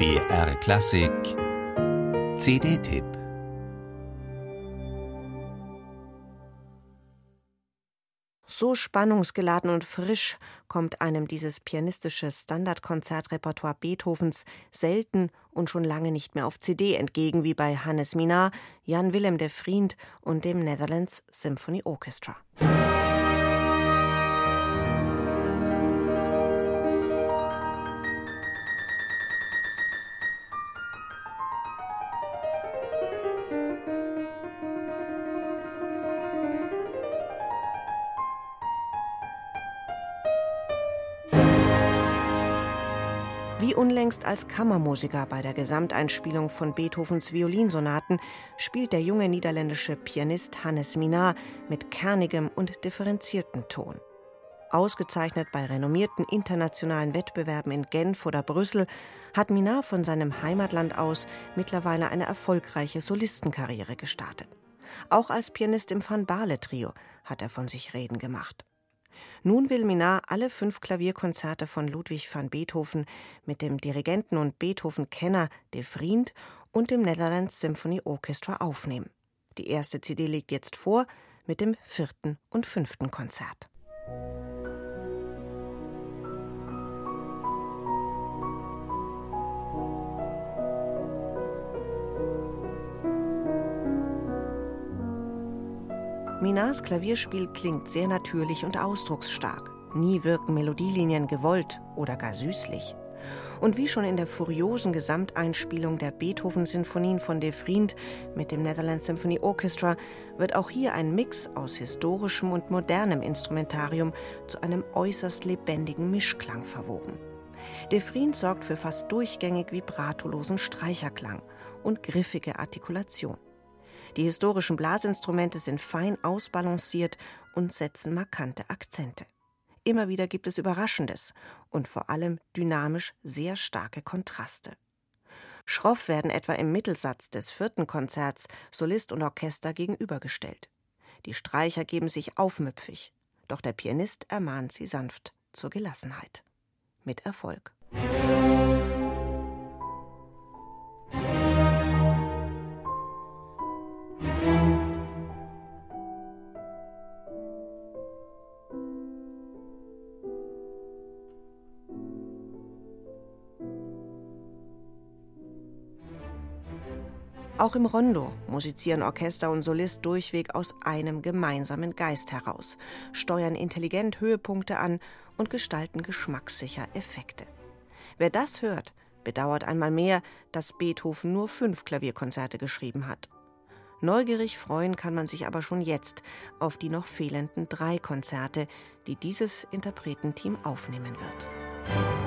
BR Klassik CD-Tipp So spannungsgeladen und frisch kommt einem dieses pianistische Standardkonzertrepertoire Beethovens selten und schon lange nicht mehr auf CD entgegen wie bei Hannes Minar, Jan Willem de Vriend und dem Netherlands Symphony Orchestra. Wie unlängst als Kammermusiker bei der Gesamteinspielung von Beethovens Violinsonaten spielt der junge niederländische Pianist Hannes Minar mit kernigem und differenziertem Ton. Ausgezeichnet bei renommierten internationalen Wettbewerben in Genf oder Brüssel, hat Minar von seinem Heimatland aus mittlerweile eine erfolgreiche Solistenkarriere gestartet. Auch als Pianist im Van Baale Trio hat er von sich reden gemacht. Nun will Minar alle fünf Klavierkonzerte von Ludwig van Beethoven mit dem Dirigenten und Beethoven-Kenner De Vriend und dem Netherlands Symphony Orchestra aufnehmen. Die erste CD liegt jetzt vor mit dem vierten und fünften Konzert. Minars Klavierspiel klingt sehr natürlich und ausdrucksstark. Nie wirken Melodielinien gewollt oder gar süßlich. Und wie schon in der furiosen Gesamteinspielung der Beethoven-Sinfonien von De Vriend mit dem Netherlands Symphony Orchestra wird auch hier ein Mix aus historischem und modernem Instrumentarium zu einem äußerst lebendigen Mischklang verwoben. De Vriend sorgt für fast durchgängig vibratolosen Streicherklang und griffige Artikulation. Die historischen Blasinstrumente sind fein ausbalanciert und setzen markante Akzente. Immer wieder gibt es Überraschendes und vor allem dynamisch sehr starke Kontraste. Schroff werden etwa im Mittelsatz des vierten Konzerts Solist und Orchester gegenübergestellt. Die Streicher geben sich aufmüpfig, doch der Pianist ermahnt sie sanft zur Gelassenheit. Mit Erfolg. Auch im Rondo musizieren Orchester und Solist durchweg aus einem gemeinsamen Geist heraus, steuern intelligent Höhepunkte an und gestalten geschmackssicher Effekte. Wer das hört, bedauert einmal mehr, dass Beethoven nur fünf Klavierkonzerte geschrieben hat. Neugierig freuen kann man sich aber schon jetzt auf die noch fehlenden drei Konzerte, die dieses Interpretenteam aufnehmen wird.